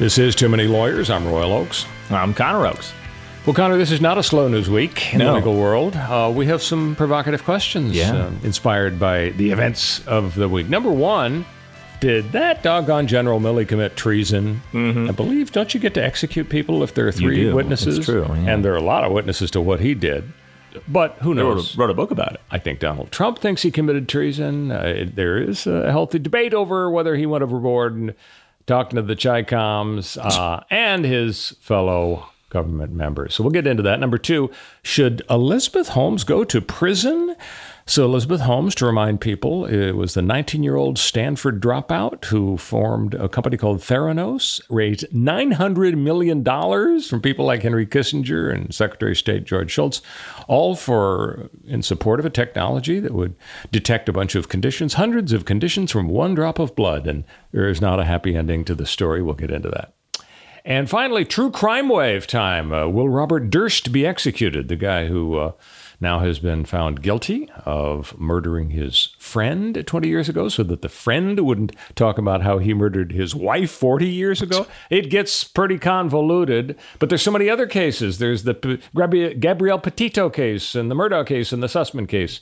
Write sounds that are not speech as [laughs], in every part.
This is Too Many Lawyers. I'm Royal Oaks. I'm Connor Oaks. Well, Connor, this is not a slow news week in No. the legal world. Uh, we have some provocative questions Yeah. uh, inspired by the events of the week. Number one, did that doggone General Milley commit treason? I believe, don't you get to execute people if there are three witnesses? It's true, yeah. And there are a lot of witnesses to what he did. But who I wrote knows? a, wrote a book about it. I think Donald Trump thinks he committed treason. Uh, there is a healthy debate over whether he went overboard and talking to the Chicoms uh, and his fellow government members. So we'll get into that. Number two, should Elizabeth Holmes go to prison? So Elizabeth Holmes, to remind people, it was the 19-year-old Stanford dropout who formed a company called Theranos, raised 900 million dollars from people like Henry Kissinger and Secretary of State George Shultz, all for in support of a technology that would detect a bunch of conditions, hundreds of conditions from one drop of blood. And there is not a happy ending to the story. We'll get into that. And finally, true crime wave time. Uh, will Robert Durst be executed? The guy who uh, now has been found guilty of murdering his friend 20 years ago so that the friend wouldn't talk about how he murdered his wife 40 years ago. It gets pretty convoluted, but there's so many other cases. There's the P- Petito case and the Murdaugh case and the Sussmann case.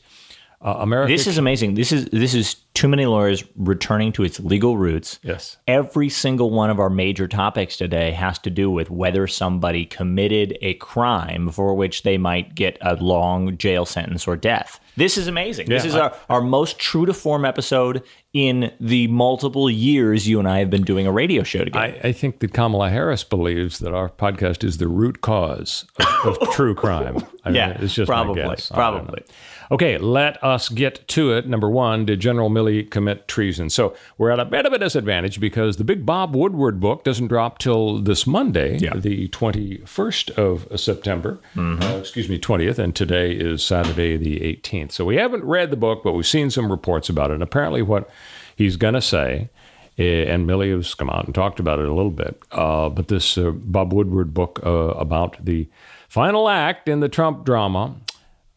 Uh, America. This is amazing. This is this is too many lawyers returning to its legal roots. Yes. Every single one of our major topics today has to do with whether somebody committed a crime for which they might get a long jail sentence or death. This is amazing. this is I- our, our most true to form episode in the multiple years you and I have been doing a radio show together. I, I think that Kamala Harris believes that our podcast is the root cause of, of true crime. I [laughs] mean, Yeah, it's just probably, my guess. I don't know. probably. Okay, let us get to it. Number one, did General Milley commit treason? So we're at a bit of a disadvantage because the big Bob Woodward book doesn't drop till this Monday, Yeah. the 21st of September. Mm-hmm. Uh, excuse me, 20th, and today is Saturday, the 18th. So we haven't read the book, but we've seen some reports about it. And apparently, what he's going to say eh, and Milley has come out and talked about it a little bit. Uh, but this uh, Bob Woodward book uh, about the final act in the Trump drama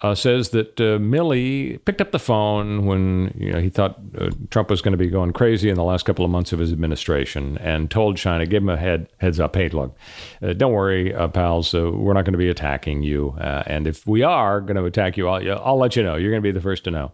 uh, says that uh, picked up the phone when you know, he thought uh, Trump was going to be going crazy in the last couple of months of his administration and told China, give him a head, heads up. Hey, look, uh, don't worry, uh, pals. Uh, we're not going to be attacking you. And if we are going to attack you, I'll, I'll let you know. You're going to be the first to know.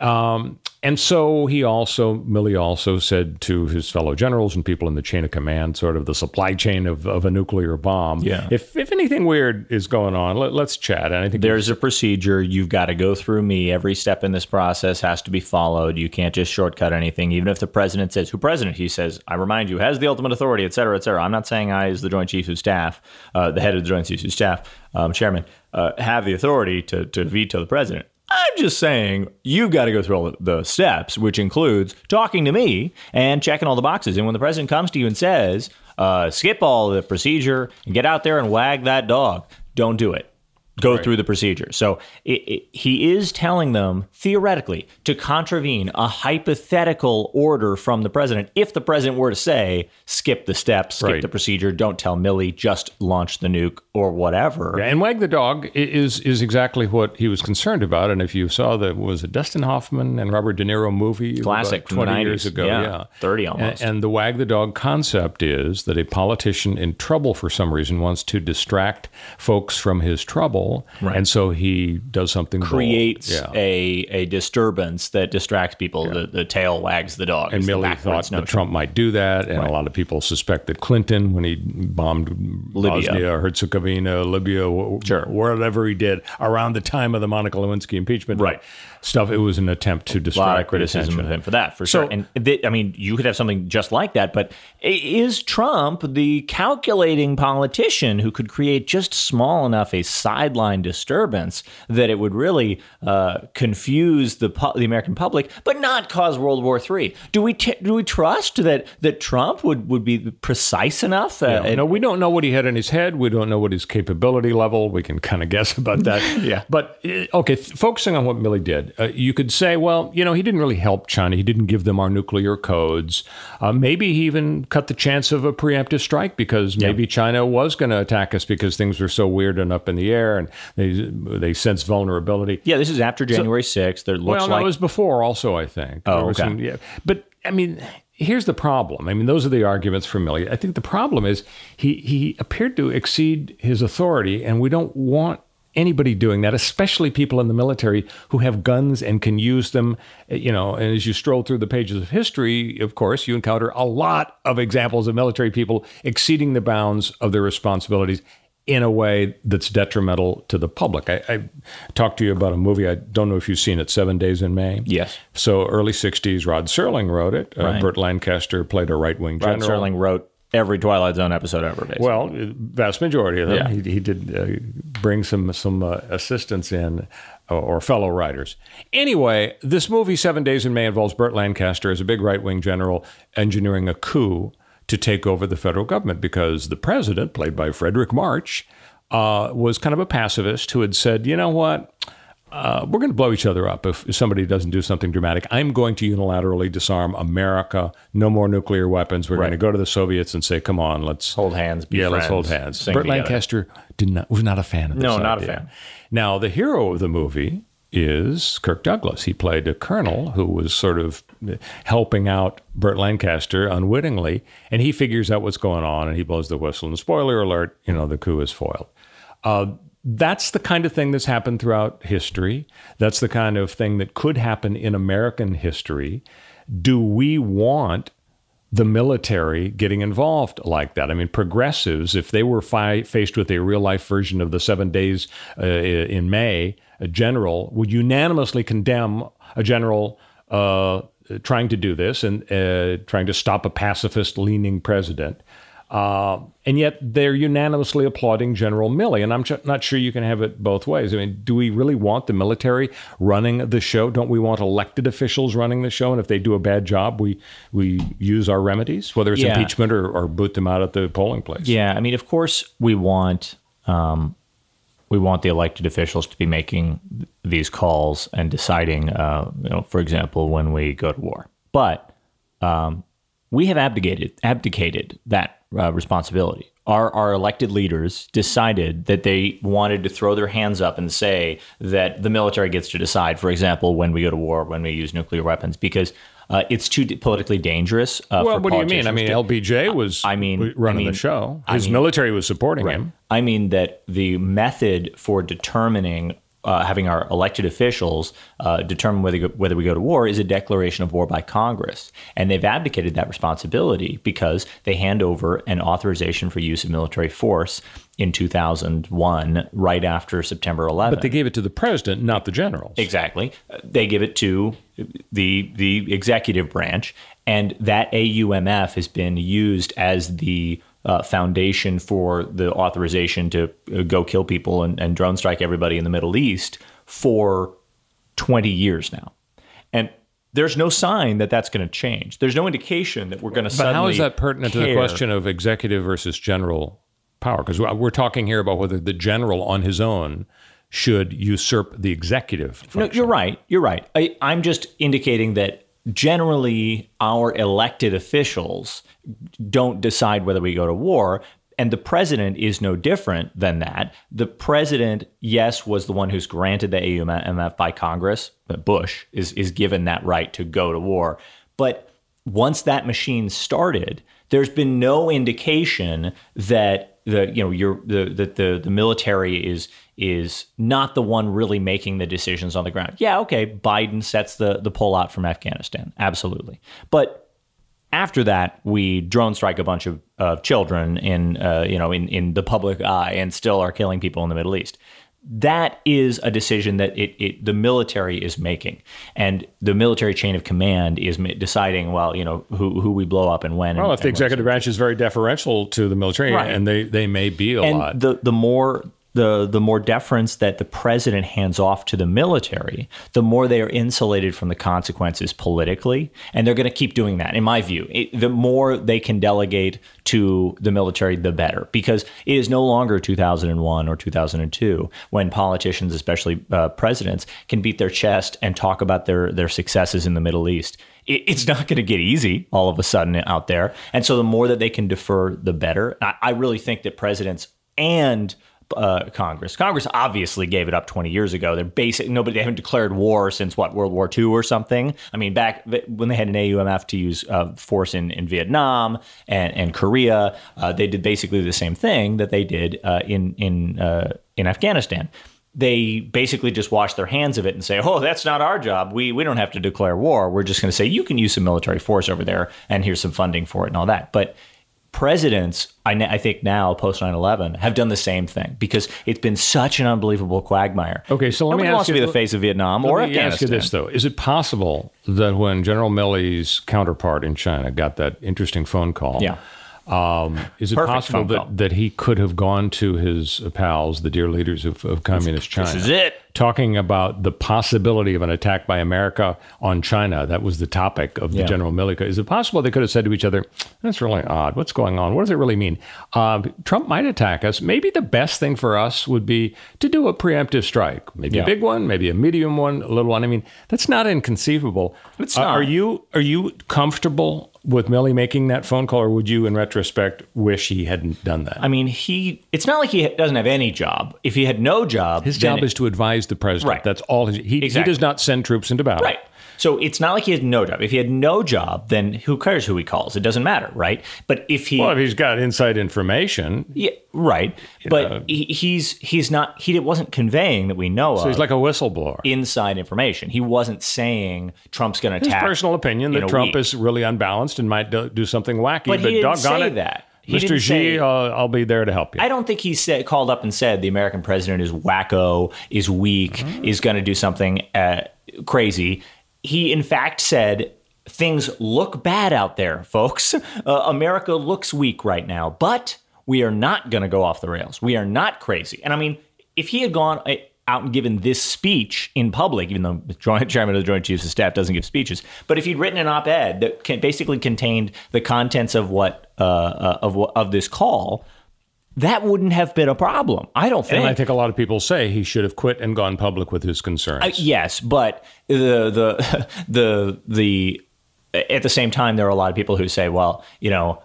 Um, and so he also, Milley also said to his fellow generals and people in the chain of command, sort of the supply chain of, of a nuclear bomb, Yeah. if, if anything weird is going on, let, let's chat. And I think There's a procedure. You've got to go through me. Every step in this process has to be followed. You can't just shortcut anything. Even if the president says, who president? He says, I remind you, has the ultimate authority, et cetera, et cetera. I'm not saying I, as the Joint Chiefs of Staff, uh, the head of the Joint Chiefs of Staff, um, chairman, uh, have the authority to, to veto the president. I'm just saying you've got to go through all the steps, which includes talking to me and checking all the boxes. And when the president comes to you and says, uh, skip all the procedure and get out there and wag that dog, don't do it go through the procedure. So it, it, he is telling them theoretically to contravene a hypothetical order from the president. If the president were to say, skip the steps, skip Right. the procedure, don't tell Milley, just launch the nuke or whatever. Yeah, and Wag the Dog is is exactly what he was concerned about. And if you saw the was it Dustin Hoffman and Robert De Niro movie Classic about from the twenty years ago, Yeah, yeah, 30 And- almost. And, the Wag the Dog concept is that a politician in trouble for some reason wants to distract folks from his trouble, and so he does something. Creates Yeah. a, a disturbance that distracts people. The, the tail wags the dog. And is the Milley backwards thought that. Trump might do that, and a lot of people suspect that Clinton, when he bombed Libya. Bosnia, Herzegovina, Libya, Sure. whatever he did around the time of the Monica Lewinsky impeachment Right. Stuff, it was an attempt to distract a lot of criticism of him for that, for So- sure. And th- I mean, you could have something just like that, but is Trump the calculating politician who could create just small enough a sideline disturbance that it would really uh, confuse the pu- the American public, but not cause World War III. Do we t- do we trust that that Trump would, would be precise enough? Uh, Yeah, no, we don't know what he had in his head. We don't know what his capability level. We can kind of guess about that. [laughs] Yeah. But uh, okay, th- focusing on what Milley did, uh, you could say, well, you know, he didn't really help China. He didn't give them our nuclear codes. Uh, maybe he even cut the chance of a preemptive strike because maybe China was going to attack us because things were so weird and up in the air, and they they sense vulnerability. yeah, this is after January 6th. There looks Well, no, like it was before also, I think. Oh, There was okay. some- yeah. But, I mean, here's the problem. I mean, those are the arguments for Milley. I think the problem is he, he appeared to exceed his authority, and we don't want anybody doing that, especially people in the military who have guns and can use them. You know, and as you stroll through the pages of history, of course, you encounter a lot of examples of military people exceeding the bounds of their responsibilities in a way that's detrimental to the public. I, I talked to you about a movie. I don't know if you've seen it, Seven Days in May. Yes. So early '60s, Rod Serling wrote it. Uh, Right. Burt Lancaster played a right-wing general. Rod. Serling wrote every Twilight Zone episode ever. Basically. Well, vast majority of them. Yeah. He, he did uh, bring some some uh, assistants in or fellow writers. Anyway, this movie Seven Days in May involves Burt Lancaster as a big right wing general engineering a coup to take over the federal government because the president, played by Fredric March, uh, was kind of a pacifist who had said, you know what. Uh, we're going to blow each other up if somebody doesn't do something dramatic. I'm going to unilaterally disarm America. No more nuclear weapons. We're going to go to the Soviets and say, "Come on, let's Hold hands, be yeah, let's hold hands." Burt. Lancaster did not was not a fan of this. No, not a fan. Now, the hero of the movie is Kirk Douglas. He played a colonel who was sort of helping out Burt Lancaster unwittingly, and he figures out what's going on and he blows the whistle. And spoiler alert, you know, the coup is foiled. Uh, that's the kind of thing that's happened throughout history. That's the kind of thing that could happen in American history. Do we want the military getting involved like that? I mean, progressives, if they were fi- faced with a real life version of the seven days uh, in May, a general would unanimously condemn a general uh, trying to do this and uh, trying to stop a pacifist leaning president. Uh, and yet they're unanimously applauding General Milley. And I'm ch- not sure you can have it both ways. I mean, do we really want the military running the show? Don't we want elected officials running the show? And if they do a bad job, we, we use our remedies, whether it's Yeah. impeachment or, or boot them out at the polling place. Yeah, I mean, of course, we want um, we want the elected officials to be making th- these calls and deciding, uh, you know, for example, when we go to war. But um, we have abdicated abdicated that uh, responsibility. Our our elected leaders decided that they wanted to throw their hands up and say that the military gets to decide. For example, when we go to war, when we use nuclear weapons, because uh, it's too d- politically dangerous. Uh, Well, what do you mean? I mean, LBJ was I mean- running I mean- the show. I His mean- military was supporting him. I mean that the method for determining uh, having our elected officials uh, determine whether whether we go to war is a declaration of war by Congress, and they've abdicated that responsibility because they hand over an authorization for use of military force in 2001, right after September 11. But they gave it to the president, not the generals. Exactly. They give it to the the executive branch, and that AUMF has been used as the uh, foundation for the authorization to uh, go kill people and, and drone strike everybody in the Middle East for 20 years now. And there's no sign that that's going to change. There's no indication that we're going to suddenly. But how is that pertinent to the question of executive versus general power? Because we're talking here about whether the general on his own should usurp the executive. No, you're right. You're right. I, I'm just indicating that generally our elected officials don't decide whether we go to war. And the president is no different than that. The president, yes, was the one who's granted the AUMF by Congress, but Bush is, is given that right to go to war. But once that machine started, there's been no indication that the you know you're the that the, the military is is not the one really making the decisions on the ground. Yeah, okay, Biden sets the the pullout from Afghanistan, absolutely, but after that, we drone strike a bunch of, of children in uh, you know in, in the public eye and still are killing people in the Middle East. That is a decision that it, it the military is making, and the military chain of command is deciding. Well, you know who who we blow up and when. Well, and, if the executive branch is very deferential to the military, Right. and they, they may be a and lot. the the more the the more deference that the president hands off to the military, the more they are insulated from the consequences politically, and they're going to keep doing that. In my view, it, the more they can delegate to the military, the better, because it is no longer 2001 or 2002 when politicians, especially uh, presidents, can beat their chest and talk about their their successes in the Middle East it's not going to get easy all of a sudden out there. And so the more that they can defer, the better. I, I really think that presidents and uh, Congress. Congress obviously gave it up 20 years ago. They're basic. Nobody they haven't declared war since what World War II or something. I mean, back when they had an AUMF to use uh, force in, in Vietnam and, and Korea, uh, they did basically the same thing that they did uh, in in uh, in Afghanistan. They basically just wash their hands of it and say, "Oh, that's not our job. We we don't have to declare war. We're just going to say you can use some military force over there, and here's some funding for it and all that." But presidents, I, I think now post 9/11, have done the same thing because it's been such an unbelievable quagmire. Okay, so let Nobody me ask wants you to be the face of Vietnam let or me Afghanistan. ask you this though: Is it possible that when General Milley's counterpart in China got that interesting phone call, Yeah. Um, is it Perfect possible that, that he could have gone to his pals, the dear leaders of, of communist China, This is it. Talking about the possibility of an attack by America on China? That was the topic of the Yeah. General Milley. Is it possible they could have said to each other, "That's really odd. What's going on? What does it really mean? Um, Trump might attack us. Maybe the best thing for us would be to do a preemptive strike, maybe Yeah. a big one, maybe a medium one, a little one. I mean, that's not inconceivable. It's Uh, not. Are you are you comfortable with Milley making that phone call, or would you, in retrospect, wish he hadn't done that? I mean, he. It's not like he doesn't have any job. If he had no job, his job is to advise the president. Right. That's all. His, he, he does not send troops into battle. Right. So it's not like he has no job. If he had no job, then who cares who he calls? It doesn't matter, right? But if he, Well, if he's got inside information, yeah, right. But he, he's he's not. He wasn't conveying that we know so of he's like a whistleblower. inside information. He wasn't saying Trump's going to his attack. personal opinion that Trump week. is really unbalanced and might do, do something wacky. But he didn't say it, that. He Mr. Xi, uh, I'll be there to help you. I don't think he said called up and said the American president is wacko, is weak, Mm-hmm. is going to do something uh, crazy. He in fact said things look bad out there, folks. [laughs] Uh, America looks weak right now, but we are not going to go off the rails. We are not crazy. And I mean, if he had gone uh, out and given this speech in public, even though the [laughs] joint chairman of the Joint Chiefs of Staff doesn't give speeches, but if he'd written an op-ed that basically contained the contents of what uh, uh, of of this call, that wouldn't have been a problem. I don't think. and I think a lot of people say he should have quit and gone public with his concerns. Uh, yes, but the the [laughs] the the at the same time, there are a lot of people who say, well, you know.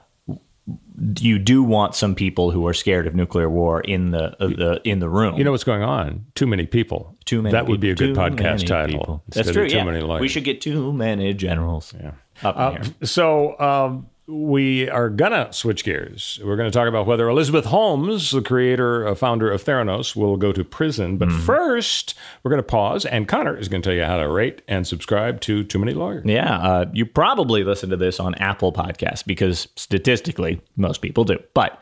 You do want some people who are scared of nuclear war in the uh, the in the room. you know what's going on? Too many people. too many. That would be a good podcast title. That's true. Too yeah, many lawyers. we should get too many generals. Yeah, up Uh, here. so um, we are gonna switch gears. We're gonna talk about whether Elizabeth Holmes, the creator, uh, founder of Theranos, will go to prison. But Mm-hmm. first, we're gonna pause, and Connor is gonna tell you how to rate and subscribe to Too Many Lawyers. Yeah, uh, you probably listen to this on Apple Podcasts because statistically, most people do. But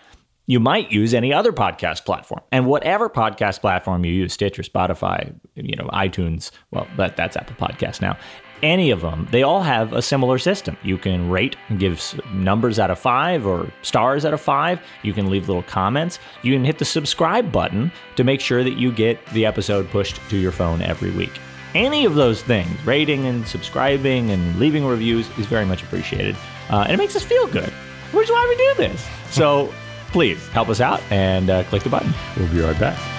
you might use any other podcast platform, and whatever podcast platform you use, Stitcher, Spotify, you know, iTunes. Well, that that's Apple Podcasts now. Any of them, they all have a similar system. You can rate and give numbers out of five or stars out of five. You can leave little comments. You can hit the subscribe button to make sure that you get the episode pushed to your phone every week. Any of those things, rating and subscribing and leaving reviews, is very much appreciated. Uh, and it makes us feel good, which is why we do this. So [laughs] please help us out and uh, click the button. We'll be right back.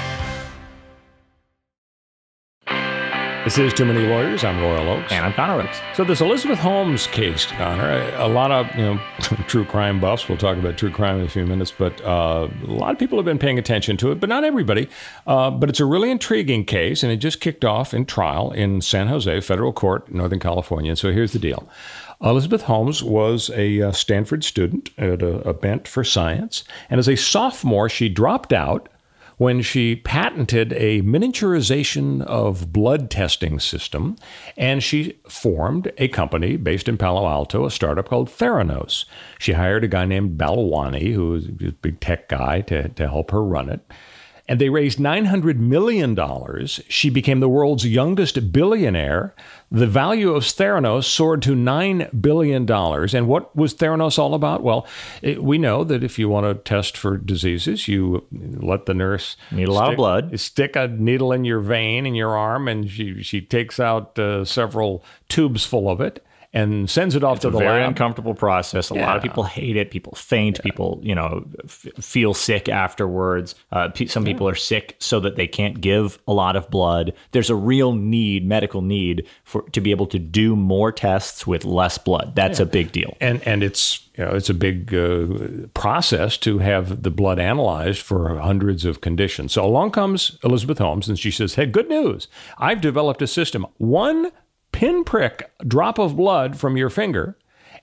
This is Too Many Lawyers. I'm Royal Oaks. And I'm Connor Oaks. So this Elizabeth Holmes case, Connor, a, lot of you know [laughs] true crime buffs. We'll talk about true crime in a few minutes, but uh, a lot of people have been paying attention to it, but not everybody. Uh, but it's a really intriguing case, and it just kicked off in trial in San Jose Federal Court, Northern California. And so here's the deal. Elizabeth Holmes was a uh, Stanford student at a, a bent for science, and as a sophomore, she dropped out when she patented a miniaturization of blood testing system and she formed a company based in Palo Alto, a startup called Theranos. She hired a guy named Balwani, who was a big tech guy, to, to help her run it. And they raised $900 million. She became the world's youngest billionaire. The value of Theranos soared to $9 billion. And what was Theranos all about? Well, it, we know that if you want to test for diseases, you let the nurse need a lot stick, of blood. Stick a needle in your vein in your arm, and she, she takes out uh, several tubes full of it and sends it off it's to a the very lab. uncomfortable process. A Yeah. lot of people hate it. People faint. People, you know, f- feel sick afterwards. Uh, pe- some people are sick so that they can't give a lot of blood. There's a real need, medical need, for to be able to do more tests with less blood. That's a big deal. and and it's you know it's a big uh, process to have the blood analyzed for hundreds of conditions. So along comes Elizabeth Holmes and she says, "Hey, good news! I've developed a system. One pinprick drop of blood from your finger."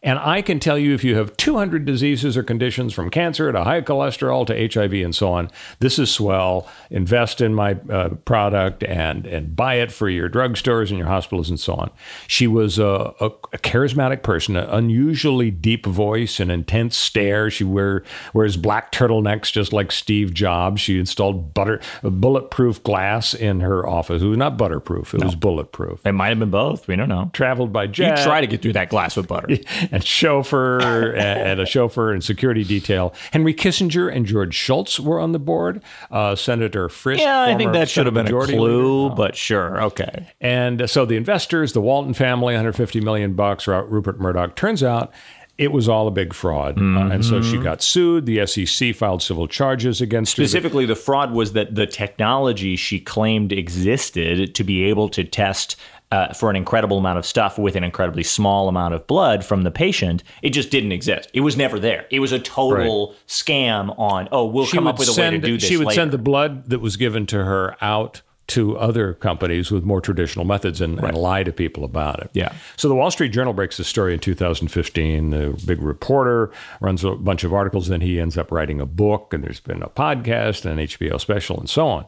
And I can tell you if you have 200 diseases or conditions from cancer to high cholesterol to HIV and so on, this is swell. Invest in my uh, product and, and buy it for your drugstores and your hospitals and so on. She was a, a, a charismatic person, an unusually deep voice, an intense stare. She wear, wears black turtlenecks just like Steve Jobs. She installed butter, bulletproof glass in her office. It was not butterproof, it was bulletproof. It might have been both. We don't know. Traveled by jet. You try to get through that glass with butter. [laughs] and chauffeur and a chauffeur and security detail. Henry Kissinger and George Shultz were on the board. Uh, Senator Frist. Yeah, I think that should have been a clue, Leader. but sure, okay. And so the investors, the Walton family, 150 million bucks, Rupert Murdoch. Turns out it was all a big fraud, Uh, and so Mm-hmm. she got sued. The SEC filed civil charges against her. Specifically, the fraud was that the technology she claimed existed to be able to test uh, for an incredible amount of stuff with an incredibly small amount of blood from the patient, it just didn't exist. It was never there. It was a total scam on, oh, we'll She come up with a way to do this She would later. send the blood that was given to her out to other companies with more traditional methods and, and lie to people about it. Yeah. So the Wall Street Journal breaks the story in 2015. The big reporter runs a bunch of articles, then he ends up writing a book, and there's been a podcast and an HBO special and so on.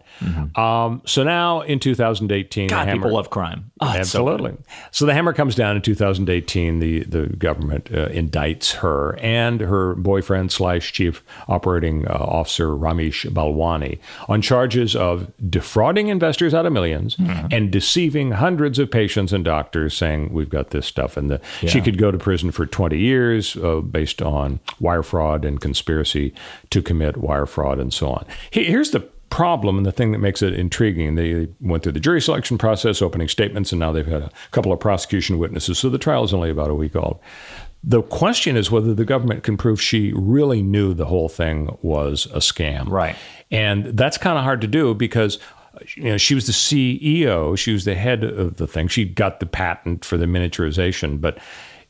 Um, so now in 2018, Mm-hmm. God, the people Hammer- love crime. Oh, it's so Absolutely. So, the hammer comes down in 2018. The the government uh, indicts her and her boyfriend slash chief operating uh, officer Ramesh Balwani on charges of defrauding investors out of 1000000s Mm-hmm. and deceiving hundreds of patients and doctors, saying we've got this stuff, and the, she could go to prison for 20 years uh, based on wire fraud and conspiracy to commit wire fraud and so on. He- Here's the problem and the thing that makes it intriguing. They went through the jury selection process, opening statements, and now they've had a couple of prosecution witnesses. So the trial is only about a week old. The question is whether the government can prove she really knew the whole thing was a scam. Right. And that's kind of hard to do because you know she was the CEO, she was the head of the thing. She got the patent for the miniaturization, but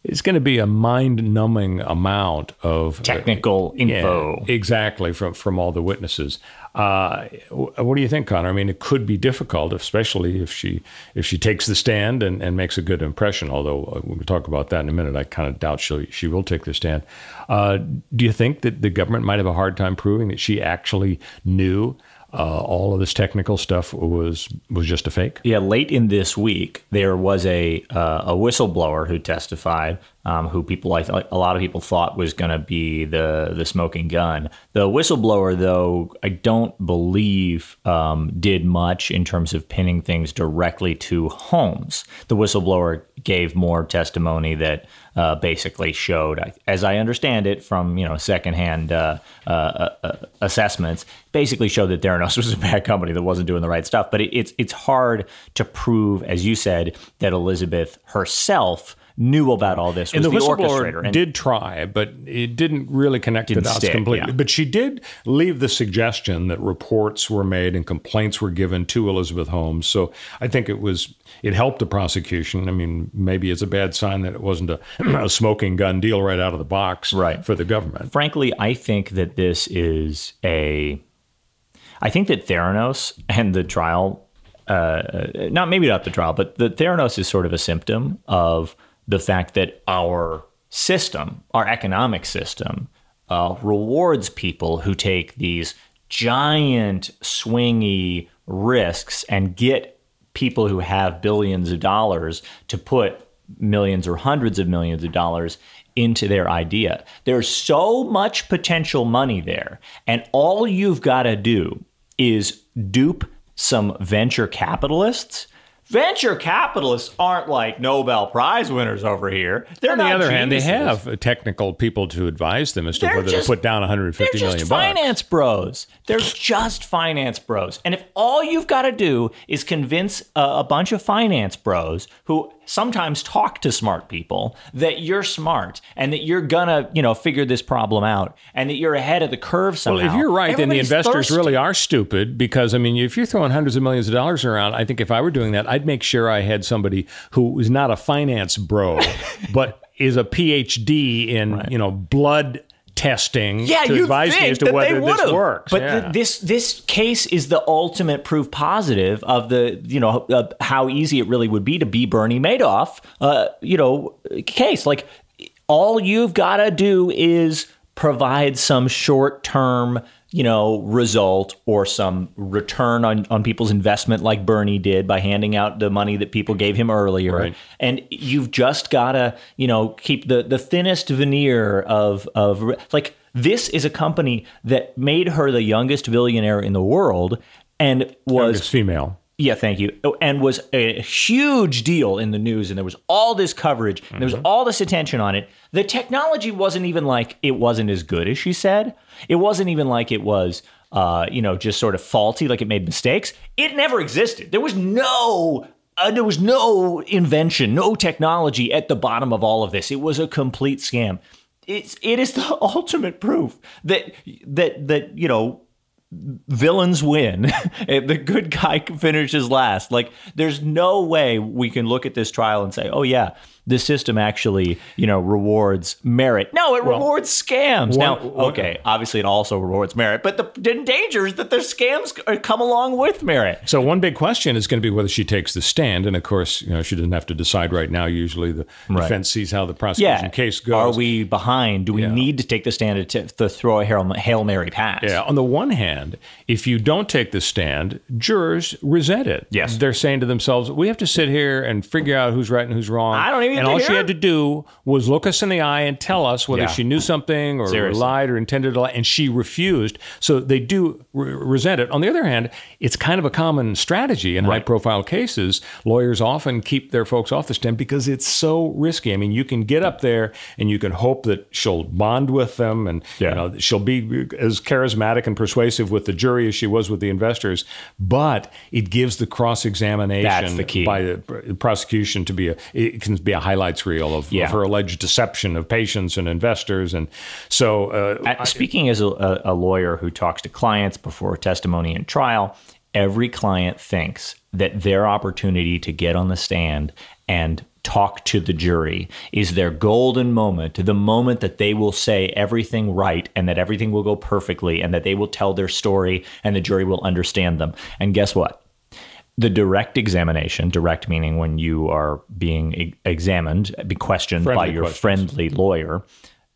it's going to be a mind-numbing amount of Technical info. yeah, exactly from from all the witnesses. Uh, what do you think, Connor? I mean, it could be difficult, especially if she if she takes the stand and, and makes a good impression. Although uh, we'll talk about that in a minute. I kind of doubt she she will take the stand. Uh, do you think that the government might have a hard time proving that she actually knew uh, all of this technical stuff was was just a fake? Yeah, late in this week, there was a uh, a whistleblower who testified, um, who people I th- a lot of people thought was going to be the the smoking gun. The whistleblower, though, I don't believe um, did much in terms of pinning things directly to Holmes. The whistleblower gave more testimony that uh, basically showed, as I understand it from you know secondhand uh, uh, uh, assessments, basically showed that Theranos [laughs] was a bad company that wasn't doing the right stuff. But it, it's it's hard to prove, as you said, that Elizabeth herself knew about all this. And the, the, orchestrator. And did try, but it didn't really connect the Didn't dots stick, completely. yeah. But she did leave the suggestion that reports were made and complaints were given to Elizabeth Holmes. So I think it was it helped the prosecution. I mean, maybe it's a bad sign that it wasn't a, [clears throat] a smoking gun deal right out of the box Right. for the government. frankly, I think that this is a. I think that Theranos and the trial, uh, not maybe not the trial, but the Theranos is sort of a symptom of the fact that our system, our economic system, uh, rewards people who take these giant swingy risks and get people who have billions of dollars to put millions or hundreds of millions of dollars into their idea. There's so much potential money there, and all you've got to do is dupe some venture capitalists. Venture capitalists aren't like Nobel Prize winners over here. They're On the not other hand, they have technical people to advise them as to They're whether just- to put down 150 They're million just bucks. finance bros. They're just finance bros. And if all you've got to do is convince a, a bunch of finance bros who sometimes talk to smart people that you're smart and that you're gonna, you know, figure this problem out and that you're ahead of the curve somehow. Well, if you're right, then the investors thirsty. really are stupid because, I mean, if you're throwing hundreds of millions of dollars around, I think if I were doing that, I'd make sure I had somebody who is not a finance bro, [laughs] but is a PhD in, you know, blood testing yeah, to advise think me as to whether they this would've. works. But Yeah. th- this this case is the ultimate proof positive of the you know uh, how easy it really would be to be Bernie Madoff. Uh, you know, case like all you've got to do is provide some short term you know result or some return on on people's investment like Bernie did by handing out the money that people gave him earlier Right. and you've just got to you know keep the the thinnest veneer of of like this is a company that made her the youngest billionaire in the world and was Youngest female. Yeah, thank you. Oh, And was a huge deal in the news, and there was all this coverage, and there was all this attention on it. The technology wasn't even like it wasn't as good as she said. It wasn't even like it was, uh, you know, just sort of faulty, like it made mistakes. It never existed. There was no. Uh, there was no invention, no technology at the bottom of all of this. It was a complete scam. It's it is the [laughs] ultimate proof that that that you know villains win. [laughs] the good guy [laughs] finishes last. Like, there's no way we can look at this trial and say, oh, yeah, the system actually, you know, rewards merit. No, it rewards scams. now, one- okay, obviously it also rewards merit, but the, the danger is that there's scams uh, come along with merit. So one big question is going to be whether she takes the stand, and of course, you know, she doesn't have to decide right now. Usually, the defense sees how the prosecution Yeah. case goes. Are we behind? Do we Yeah. need to take the stand to, to throw a Hail, Hail Mary pass? Yeah. On the one hand, if you don't take the stand, jurors resent it. Yes. They're saying to themselves, we have to sit here and figure out who's right and who's wrong. I don't even And all think she had to do was look us in the eye and tell us whether Yeah. she knew something or lied or intended to lie, and she refused. So they do re- resent it. On the other hand, it's kind of a common strategy in high profile cases. Lawyers often keep their folks off the stand because it's so risky. I mean, you can get up there and you can hope that she'll bond with them and Yeah. you know she'll be as charismatic and persuasive with the jury as she was with the investors, but it gives the cross examination the by the prosecution to be a it can be a highlights reel of, Yeah. of her alleged deception of patients and investors, and so uh, Uh, Speaking as a, a, a lawyer who talks to clients before testimony and trial, every client thinks that their opportunity to get on the stand and talk to the jury is their golden moment, the moment that they will say everything right and that everything will go perfectly and that they will tell their story and the jury will understand them. And guess what? The direct examination, direct meaning when you are being e- examined, be questioned by your questions. friendly lawyer,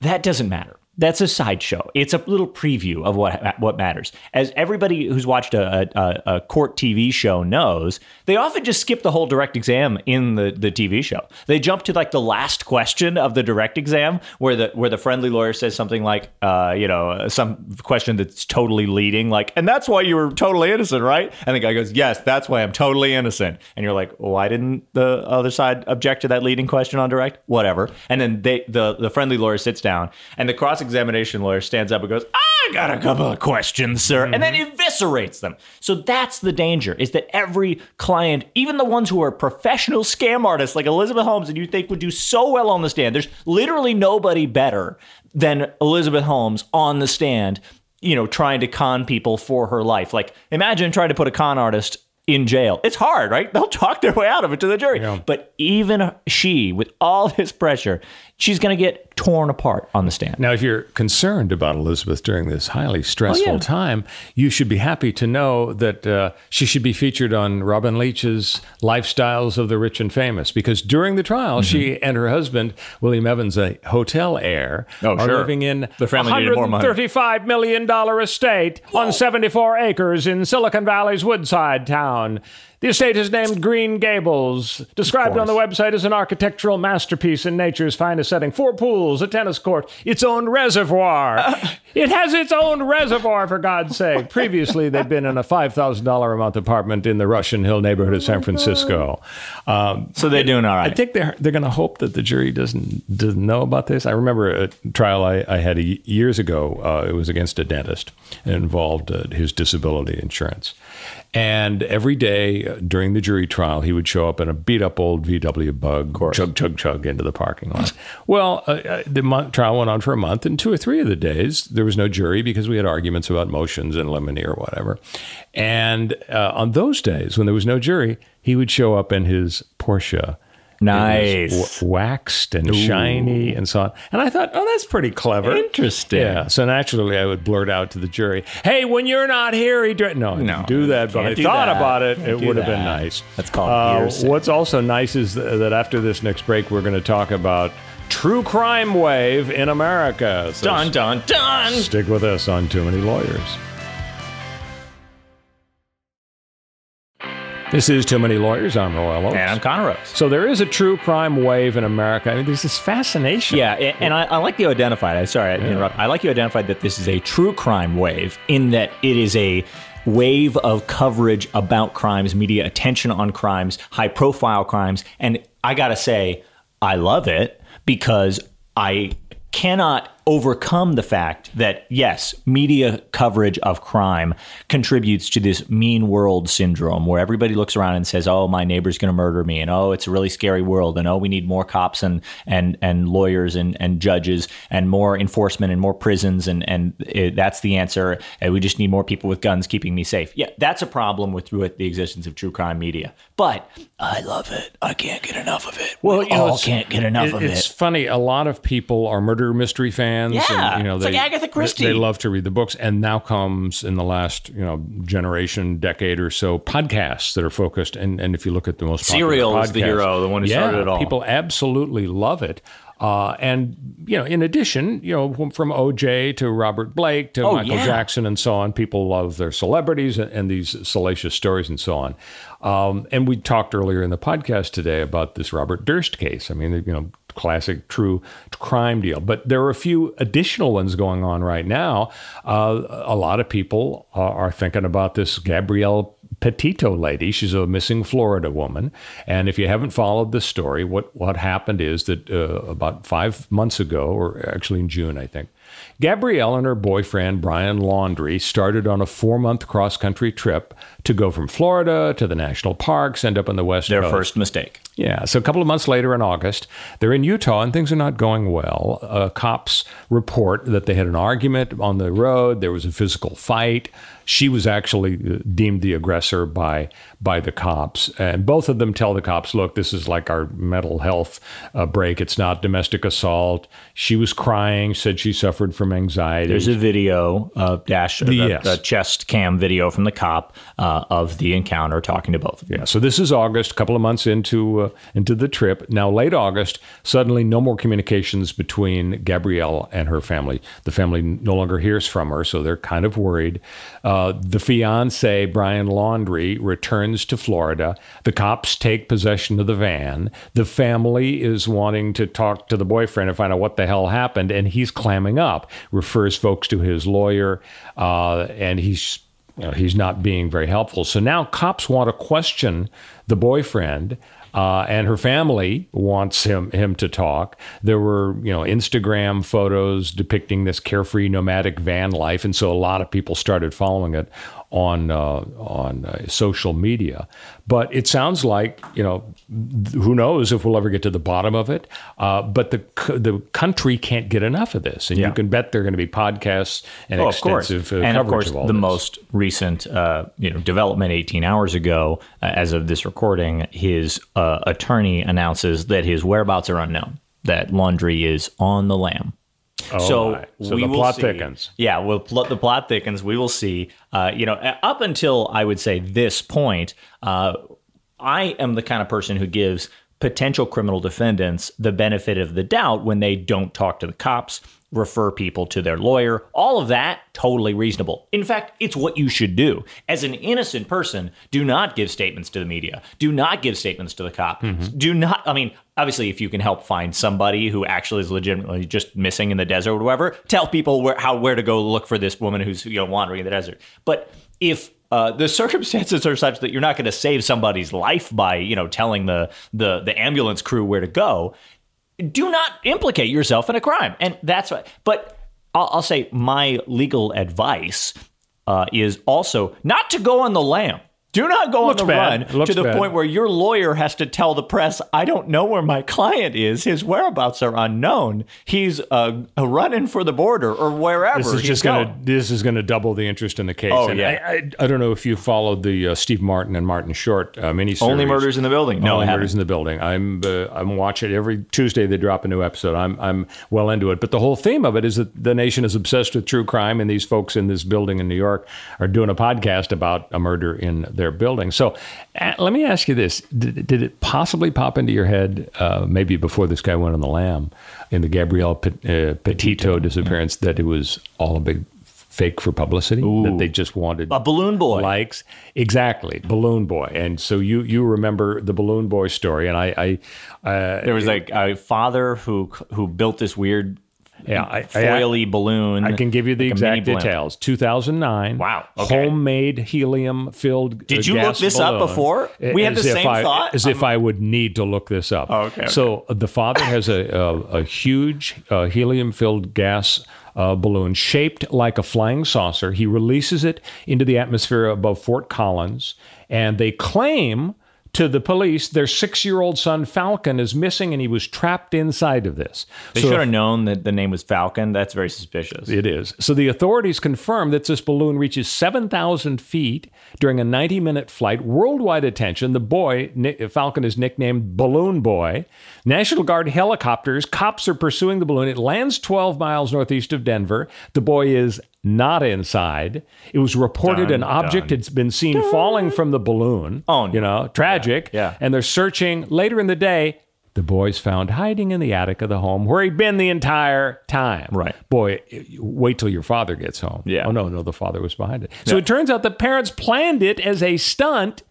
that doesn't matter. That's a sideshow. It's a little preview of what what matters. As everybody who's watched a, a, a court TV show knows, they often just skip the whole direct exam in the, the TV show. They jump to like the last question of the direct exam, where the where the friendly lawyer says something like, uh, you know, some question that's totally leading, like, and that's why you were totally innocent, right? And the guy goes, yes, that's why I'm totally innocent. And you're like, why didn't the other side object to that leading question on direct? Whatever. And then they the the friendly lawyer sits down, and the cross examination lawyer stands up and goes, I got a couple of questions, sir, and then mm-hmm. eviscerates them. So that's the danger: is that every client, even the ones who are professional scam artists like Elizabeth Holmes, and you think would do so well on the stand, there's literally nobody better than Elizabeth Holmes on the stand. You know, trying to con people for her life. Like, imagine trying to put a con artist in jail. It's hard, right? They'll talk their way out of it to the jury. But even she, with all this pressure, she's going to get torn apart on the stand. Now, if you're concerned about Elizabeth during this highly stressful Oh, yeah. time, you should be happy to know that uh, she should be featured on Robin Leach's Lifestyles of the Rich and Famous because during the trial, Mm-hmm. she and her husband, William Evans, a hotel heir, Oh, are sure. living in The family needed more money. $135 million estate on 74 acres in Silicon Valley's Woodside town. The estate is named Green Gables, described on the website as an architectural masterpiece in nature's finest setting. Four pools, a tennis court, its own reservoir. it has its own reservoir, for God's sake. [laughs] Previously, they'd been in a $5,000 a month apartment in the Russian Hill neighborhood of San Francisco. Um, So they're doing all right. I think they're they're going to hope that the jury doesn't doesn't know about this. I remember a trial I, I had a, years ago. Uh, it was against a dentist. It involved uh, his disability insurance, and every day uh, during the jury trial, he would show up in a beat up old VW Bug, or chug chug chug into the parking lot. well, uh, uh, the month, trial went on for a month, and two or three of the days there was no jury because we had arguments about motions and limine or whatever. And uh, on those days when there was no jury, he would show up in his Porsche. Nice. w- waxed and shiny and so on. And I thought, oh, that's pretty clever. Interesting. Yeah. So naturally, I would blurt out to the jury, "Hey, when you're not here, he did no, No, do that." But I thought that. about it. Can't it would have been nice. That's called Uh. What's also nice is that after this next break, we're going to talk about true crime wave in America. So Dun dun dun. Stick with us on Too Many Lawyers. This is Too Many Lawyers. I'm Royal Oaks. And I'm Connor Rose. So there is a true crime wave in America. I mean, there's this fascination. Yeah, a- and I, I like you identified. I sorry, I interrupt. I like you identified that this is a true crime wave in that it is a wave of coverage about crimes, media attention on crimes, high profile crimes, and I gotta say, I love it because I cannot overcome the fact that yes, media coverage of crime contributes to this mean world syndrome where everybody looks around and says, "Oh, my neighbor's going to murder me," and "Oh, it's a really scary world," and "Oh, we need more cops and and and lawyers and and judges and more enforcement and more prisons and and uh, that's the answer. And we just need more people with guns keeping me safe." Yeah, that's a problem with through the existence of true crime media. But I love it. I can't get enough of it. Well, we you know, all it's- can't get enough it- of it's it. It's funny. A lot of people are murder mystery fans. Yeah, and, you know, it's like Agatha Christie. They love to read the books, and now comes in the last you know generation, decade or so, podcasts that are focused. And and if you look at the most popular Serial is the hero, the one who yeah, started it all. People absolutely love it. Uh, and you know, in addition, you know, from- from OJ to Robert Blake to Oh, Michael yeah. Jackson and so on, people love their celebrities and, and these salacious stories and so on. Um, and we talked earlier in the podcast today about this Robert Durst case. I mean, you know, classic true crime deal. But there are a few additional ones going on right now. Uh, a lot of people are, are thinking about this Gabrielle Petito lady. She's a missing Florida woman. And if you haven't followed the story, what, what happened is that uh, about five months ago, or actually in June, I think, Gabrielle and her boyfriend, Brian Laundrie, started on a four month cross country trip to go from Florida to the national parks, end up on the West Their Coast. first mistake. Yeah. So a couple of months later in August, they're in Utah and things are not going well. Uh, cops report that they had an argument on the road. There was a physical fight. She was actually uh, deemed the aggressor by by the cops, and both of them tell the cops, "Look, this is like our mental health uh, break. It's not domestic assault." She was crying, said she suffered from anxiety. There's a video, of dash, the, Yes. the chest cam video from the cop uh, of the encounter talking to both of them. Yeah, so this is August, a couple of months into uh, into the trip. Now, late August, suddenly no more communications between Gabrielle and her family. The family no longer hears from her, so they're kind of worried. Uh, the fiance, Brian Laundrie, returns to Florida. The cops take possession of the van. The family is wanting to talk to the boyfriend and find out what the hell happened, and he's clamming up. Refers folks to his lawyer, uh, and he's you know, he's not being very helpful. So now cops want to question the boyfriend. Uh, and her family wants him him to talk. There were you know Instagram photos depicting this carefree nomadic van life, and so a lot of people started following it on uh, on uh, social media. But it sounds like you know who knows if we'll ever get to the bottom of it. Uh, but the the country can't get enough of this, and Yeah. you can bet there are going to be podcasts and Oh, of course. extensive uh, and of coverage course, all the this. most recent, uh, you know, development 18 hours ago, uh, as of this recording, his uh, attorney announces that his whereabouts are unknown. That Laundrie is on the lam. So my. So we the will plot see- thickens. Yeah, well, pl- the plot thickens. We will see. Uh, you know, up until I would say this point, uh, I am the kind of person who gives potential criminal defendants the benefit of the doubt when they don't talk to the cops, refer people to their lawyer. All of that, totally reasonable. In fact, it's what you should do. As an innocent person, do not give statements to the media. Do not give statements to the cop. Mm-hmm. Do not, I mean, obviously, if you can help find somebody who actually is legitimately just missing in the desert or whatever, tell people where, how, where to go look for this woman who's you know, wandering in the desert. But if uh, the [laughs] circumstances are such that you're not going to save somebody's life by you know telling the the the ambulance crew where to go do not implicate yourself in a crime. And that's what but i'll, I'll say my legal advice uh, is also not to go on the lam do not go Looks on the bad. run Looks to the bad. point where your lawyer has to tell the press, "I don't know where my client is. His whereabouts are unknown. He's uh, running for the border or wherever." This is he's just going going." to this is going to double the interest in the case. Oh, And yeah. I, I, I don't know if you followed the uh, Steve Martin and Martin Short uh, miniseries. Only murders in the building. No, Only murders in the building. I'm uh, I'm watching every Tuesday. They drop a new episode. I'm I'm well into it. But the whole theme of it is that the nation is obsessed with true crime, and these folks in this building in New York are doing a podcast about a murder in their building. So uh, let me ask you this: did, did it possibly pop into your head, uh, maybe before this guy went on the lam, in the Gabrielle Pet, uh, Petito disappearance, that it was all a big fake for publicity? That they just wanted A balloon boy. likes? Exactly. Balloon boy. And so you you remember the balloon boy story. And i i uh, There was like a father who who built this weird yeah I, I, foily balloon. I can give you the like exact details 2009 Wow, okay. homemade helium filled Did you look this up before? We had the same thought. as if i would need to look this up Oh, okay, okay. so uh, the father has a a, a huge uh, helium filled gas uh, balloon shaped like a flying saucer. He releases it into the atmosphere above Fort Collins, and they claim to the police their six year old son Falcon is missing and he was trapped inside of this. They So should have known that the name was Falcon. That's very suspicious. it is. So the authorities confirm that this balloon reaches 7,000 feet during a 90 minute flight. Worldwide attention. The boy, Falcon, is nicknamed Balloon Boy. National Guard helicopters, cops are pursuing the balloon. It lands 12 miles northeast of Denver. The boy is not inside. It was reported Dun, an object dun. had been seen falling from the balloon. Oh, no. You know, tragic. Yeah, yeah. And they're searching later in the day. The boy's found hiding in the attic of the home where he'd been the entire time. Right. Boy, wait till your father gets home. Yeah. Oh, no, no, the father was behind it. So it turns out the parents planned it as a stunt.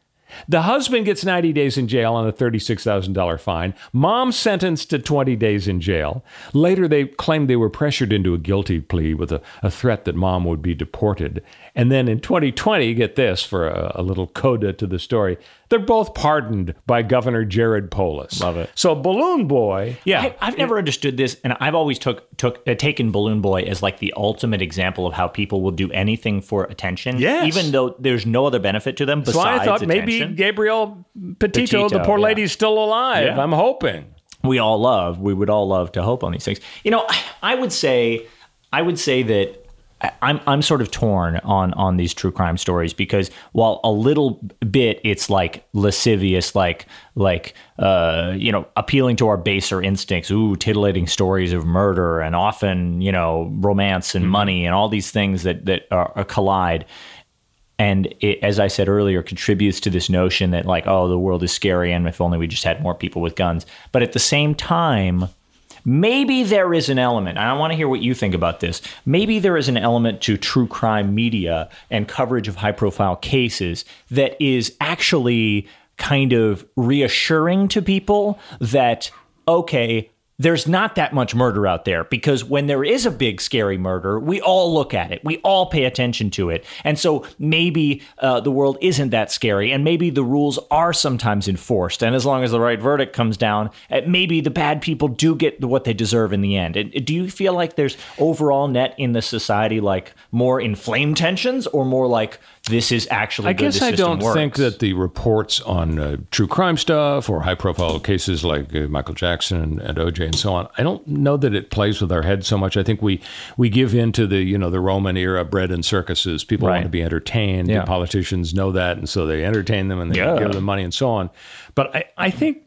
The husband gets 90 days in jail on a $36,000 fine. Mom sentenced to 20 days in jail. Later, they claimed they were pressured into a guilty plea with a, a threat that mom would be deported. And then in 2020, get this for a, a little coda to the story, they're both pardoned by Governor Jared Polis. Love it. So Balloon Boy, yeah. I, I've never understood this, and I've always took took uh, taken Balloon Boy as like the ultimate example of how people will do anything for attention, Yes. even though there's no other benefit to them That's besides why I thought maybe Gabriel Gabrielle Petito, the poor yeah. lady's still alive. Yeah. I'm hoping. we all love. We would all love to hope on these things. You know, I would say, I would say that I- I'm I'm sort of torn on on these true crime stories because while a little bit it's like lascivious, like like uh you know appealing to our baser instincts, ooh titillating stories of murder and often you know romance and money and all these things that that are, are collide and it, as I said earlier, contributes to this notion that like, oh, the world is scary, and if only we just had more people with guns. But at the same time, maybe there is an element. And I want to hear what you think about this. Maybe there is an element to true crime media and coverage of high-profile cases that is actually kind of reassuring to people that okay there's not that much murder out there because when there is a big scary murder, we all look at it. We all pay attention to it. And so maybe uh, the world isn't that scary and maybe the rules are sometimes enforced. And as long as the right verdict comes down, uh, maybe the bad people do get what they deserve in the end. And do you feel like there's overall net in the society like more inflamed tensions or more like this is actually I guess I don't think that the reports on uh, true crime stuff or high profile cases like uh, Michael Jackson and, OJ and so on, I don't know that it plays with our heads so much. I think we, we give in to the, you know, the Roman era bread and circuses. People Right. want to be entertained. Yeah. Politicians know that. And so they entertain them and they Yeah. give them money and so on. But I, I think.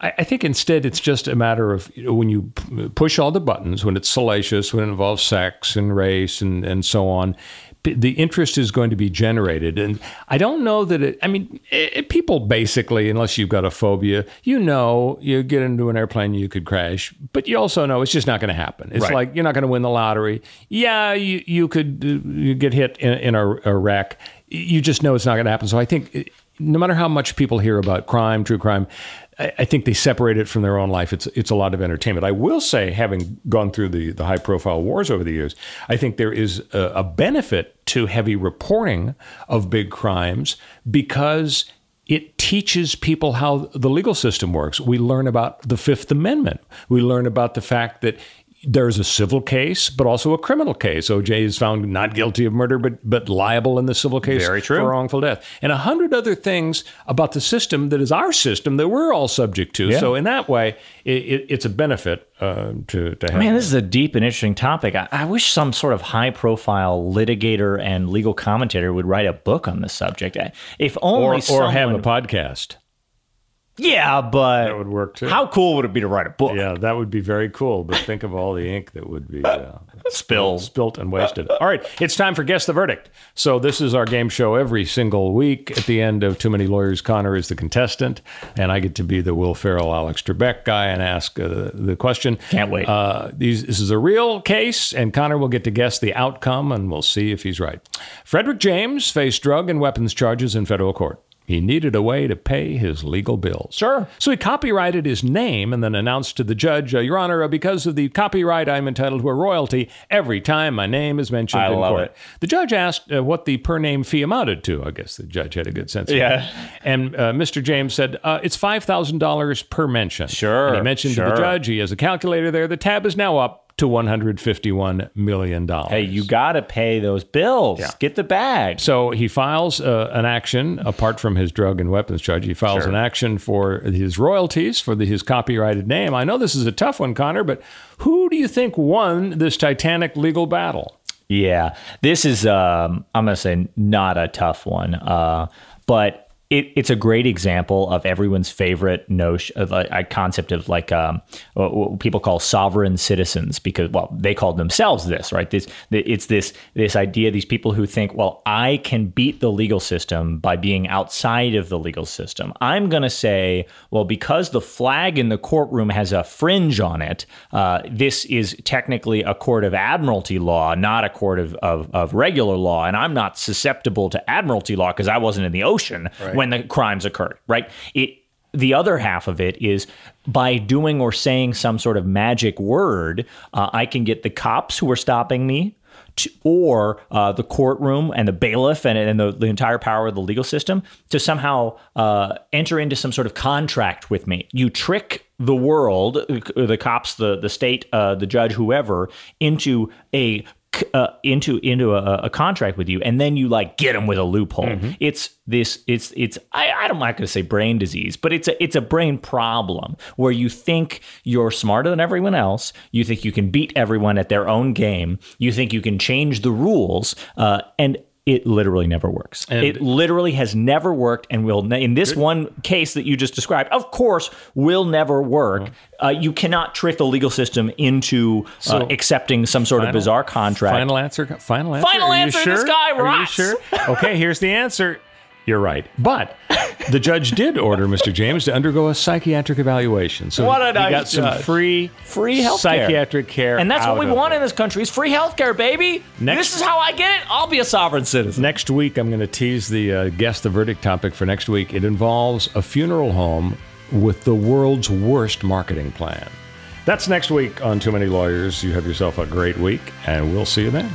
I I think instead it's just a matter of you know, when you push all the buttons, when it's salacious, when it involves sex and race and, and so on, the interest is going to be generated. And I don't know that it, I mean, it, people basically, unless you've got a phobia, you know, you get into an airplane, you could crash, but you also know it's just not going to happen. It's Right. like you're not going to win the lottery. Yeah, you, you could uh, you get hit in, in a, a wreck. You just know it's not going to happen. So I think uh, no matter how much people hear about crime, true crime, I, I think they separate it from their own life. It's it's a lot of entertainment. I will say, having gone through the, the high profile wars over the years, I think there is a, a benefit to heavy reporting of big crimes because it teaches people how the legal system works. We learn about the Fifth Amendment. We learn about the fact that there's a civil case, but also a criminal case. OJ is found not guilty of murder, but but liable in the civil case Very true. for wrongful death, and a hundred other things about the system that is our system that we're all subject to. So in that way, it, it, it's a benefit uh, to to have. Man, this is a deep and interesting topic. I, I wish some sort of high profile litigator and legal commentator would write a book on this subject. If only or, or someone, have a podcast. Yeah, but That would work, too. How cool would it be to write a book? Yeah, that would be very cool. But think of all the ink that would be uh, [laughs] Spilled. spilt and wasted. All right, it's time for guess the verdict. So this is our game show every single week. At the end of Too Many Lawyers, Connor is the contestant, and I get to be the Will Ferrell, Alex Trebek guy and ask uh, the question. Can't wait. Uh, these, this is a real case, and Connor will get to guess the outcome, and we'll see if he's right. Frederick James faced drug and weapons charges in federal court. He needed a way to pay his legal bills. Sure. So he copyrighted his name and then announced to the judge, uh, Your Honor, uh, because of the copyright, I'm entitled to a royalty every time my name is mentioned I in love court. it. The judge asked uh, what the per name fee amounted to. I guess the judge had a good sense of Yeah. And uh, Mr. James said, uh, It's $5,000 per mention. Sure, And he mentioned to the judge, he has a calculator there. The tab is now up to $151 million. Hey, you got to pay those bills. Get the bag. So he files uh, an action apart from his drug and weapons charge. He files Sure. an action for his royalties for the, his copyrighted name. I know this is a tough one, Connor, but who do you think won this titanic legal battle? Yeah, this is um, I'm gonna say not a tough one, uh, but it, it's a great example of everyone's favorite notion, of like, a concept of like um, what what people call sovereign citizens, because well, they called themselves this, right? This it's this this idea, these people who think, well, I can beat the legal system by being outside of the legal system. I'm gonna say, well, because the flag in the courtroom has a fringe on it, uh, this is technically a court of admiralty law, not a court of, of, of regular law. And I'm not susceptible to admiralty law because I wasn't in the ocean when the crimes occurred, right? It the other half of it is by doing or saying some sort of magic word, uh, I can get the cops who are stopping me or uh, the courtroom and the bailiff and, and the, the entire power of the legal system to somehow uh, enter into some sort of contract with me. You trick the world, uh, the cops, the the state, uh, the judge, whoever, into a uh, into into a, a contract with you, and then you like get them with a loophole. It's this. It's it's. I, I'm not going to say brain disease, but it's a it's a brain problem where you think you're smarter than everyone else. You think you can beat everyone at their own game. You think you can change the rules, uh, and it literally never works. it literally has never worked, and will ne- in this one case that you just described, of course, will never work. Uh, you cannot trick the legal system into uh, So, accepting some sort of bizarre contract. Final answer. Final answer. Final Are you answer, Sure? this guy rocks. sure? Okay, here's the answer. You're right. But the judge did order Mr. James to undergo a psychiatric evaluation. So What a he nice got some free Free healthcare. psychiatric care. and that's what we want it. in this country is free healthcare, baby. Next- this is how I get it. I'll be a sovereign citizen. Next week, I'm going to tease the uh, guess the verdict topic for next week. It involves a funeral home with the world's worst marketing plan. That's next week on Too Many Lawyers. You have yourself a great week, and we'll see you then.